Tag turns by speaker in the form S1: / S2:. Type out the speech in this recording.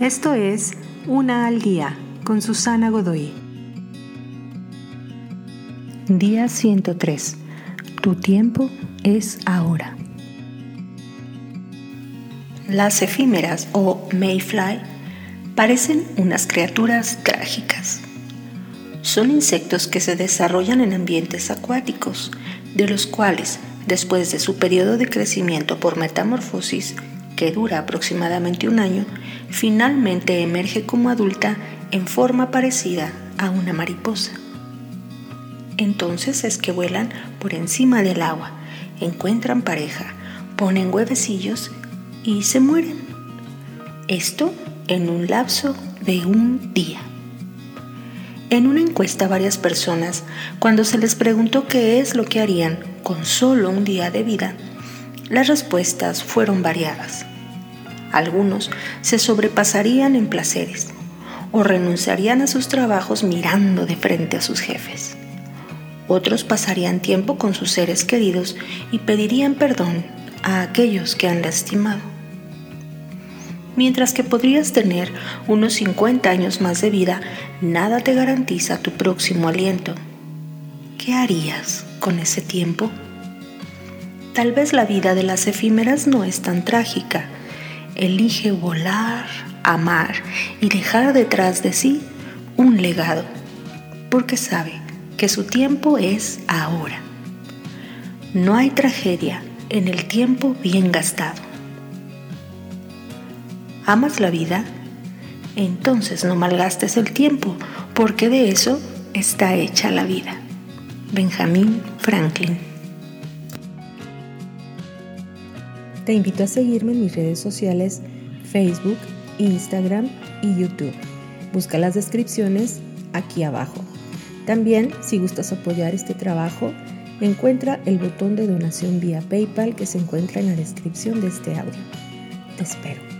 S1: Esto es Una al Día con Susana Godoy. Día 103. Tu tiempo es ahora. Las efímeras o mayfly parecen unas criaturas trágicas. Son insectos que se desarrollan en ambientes acuáticos, de los cuales, después de su periodo de crecimiento por metamorfosis, que dura aproximadamente un año, finalmente emerge como adulta en forma parecida a una mariposa. Entonces es que vuelan por encima del agua, encuentran pareja, ponen huevecillos y se mueren. Esto en un lapso de un día. En una encuesta varias personas, cuando se les preguntó qué es lo que harían con solo un día de vida, las respuestas fueron variadas. Algunos se sobrepasarían en placeres o renunciarían a sus trabajos mirando de frente a sus jefes. Otros pasarían tiempo con sus seres queridos y pedirían perdón a aquellos que han lastimado. Mientras que podrías tener unos 50 años más de vida, nada te garantiza tu próximo aliento. ¿Qué harías con ese tiempo? Tal vez la vida de las efímeras no es tan trágica. Elige volar, amar y dejar detrás de sí un legado, porque sabe que su tiempo es ahora. No hay tragedia en el tiempo bien gastado. ¿Amas la vida? Entonces no malgastes el tiempo, porque de eso está hecha la vida. Benjamin Franklin. Te invito a seguirme en mis redes sociales Facebook, Instagram y YouTube. Busca las descripciones aquí abajo. También, si gustas apoyar este trabajo, encuentra el botón de donación vía PayPal que se encuentra en la descripción de este audio. Te espero.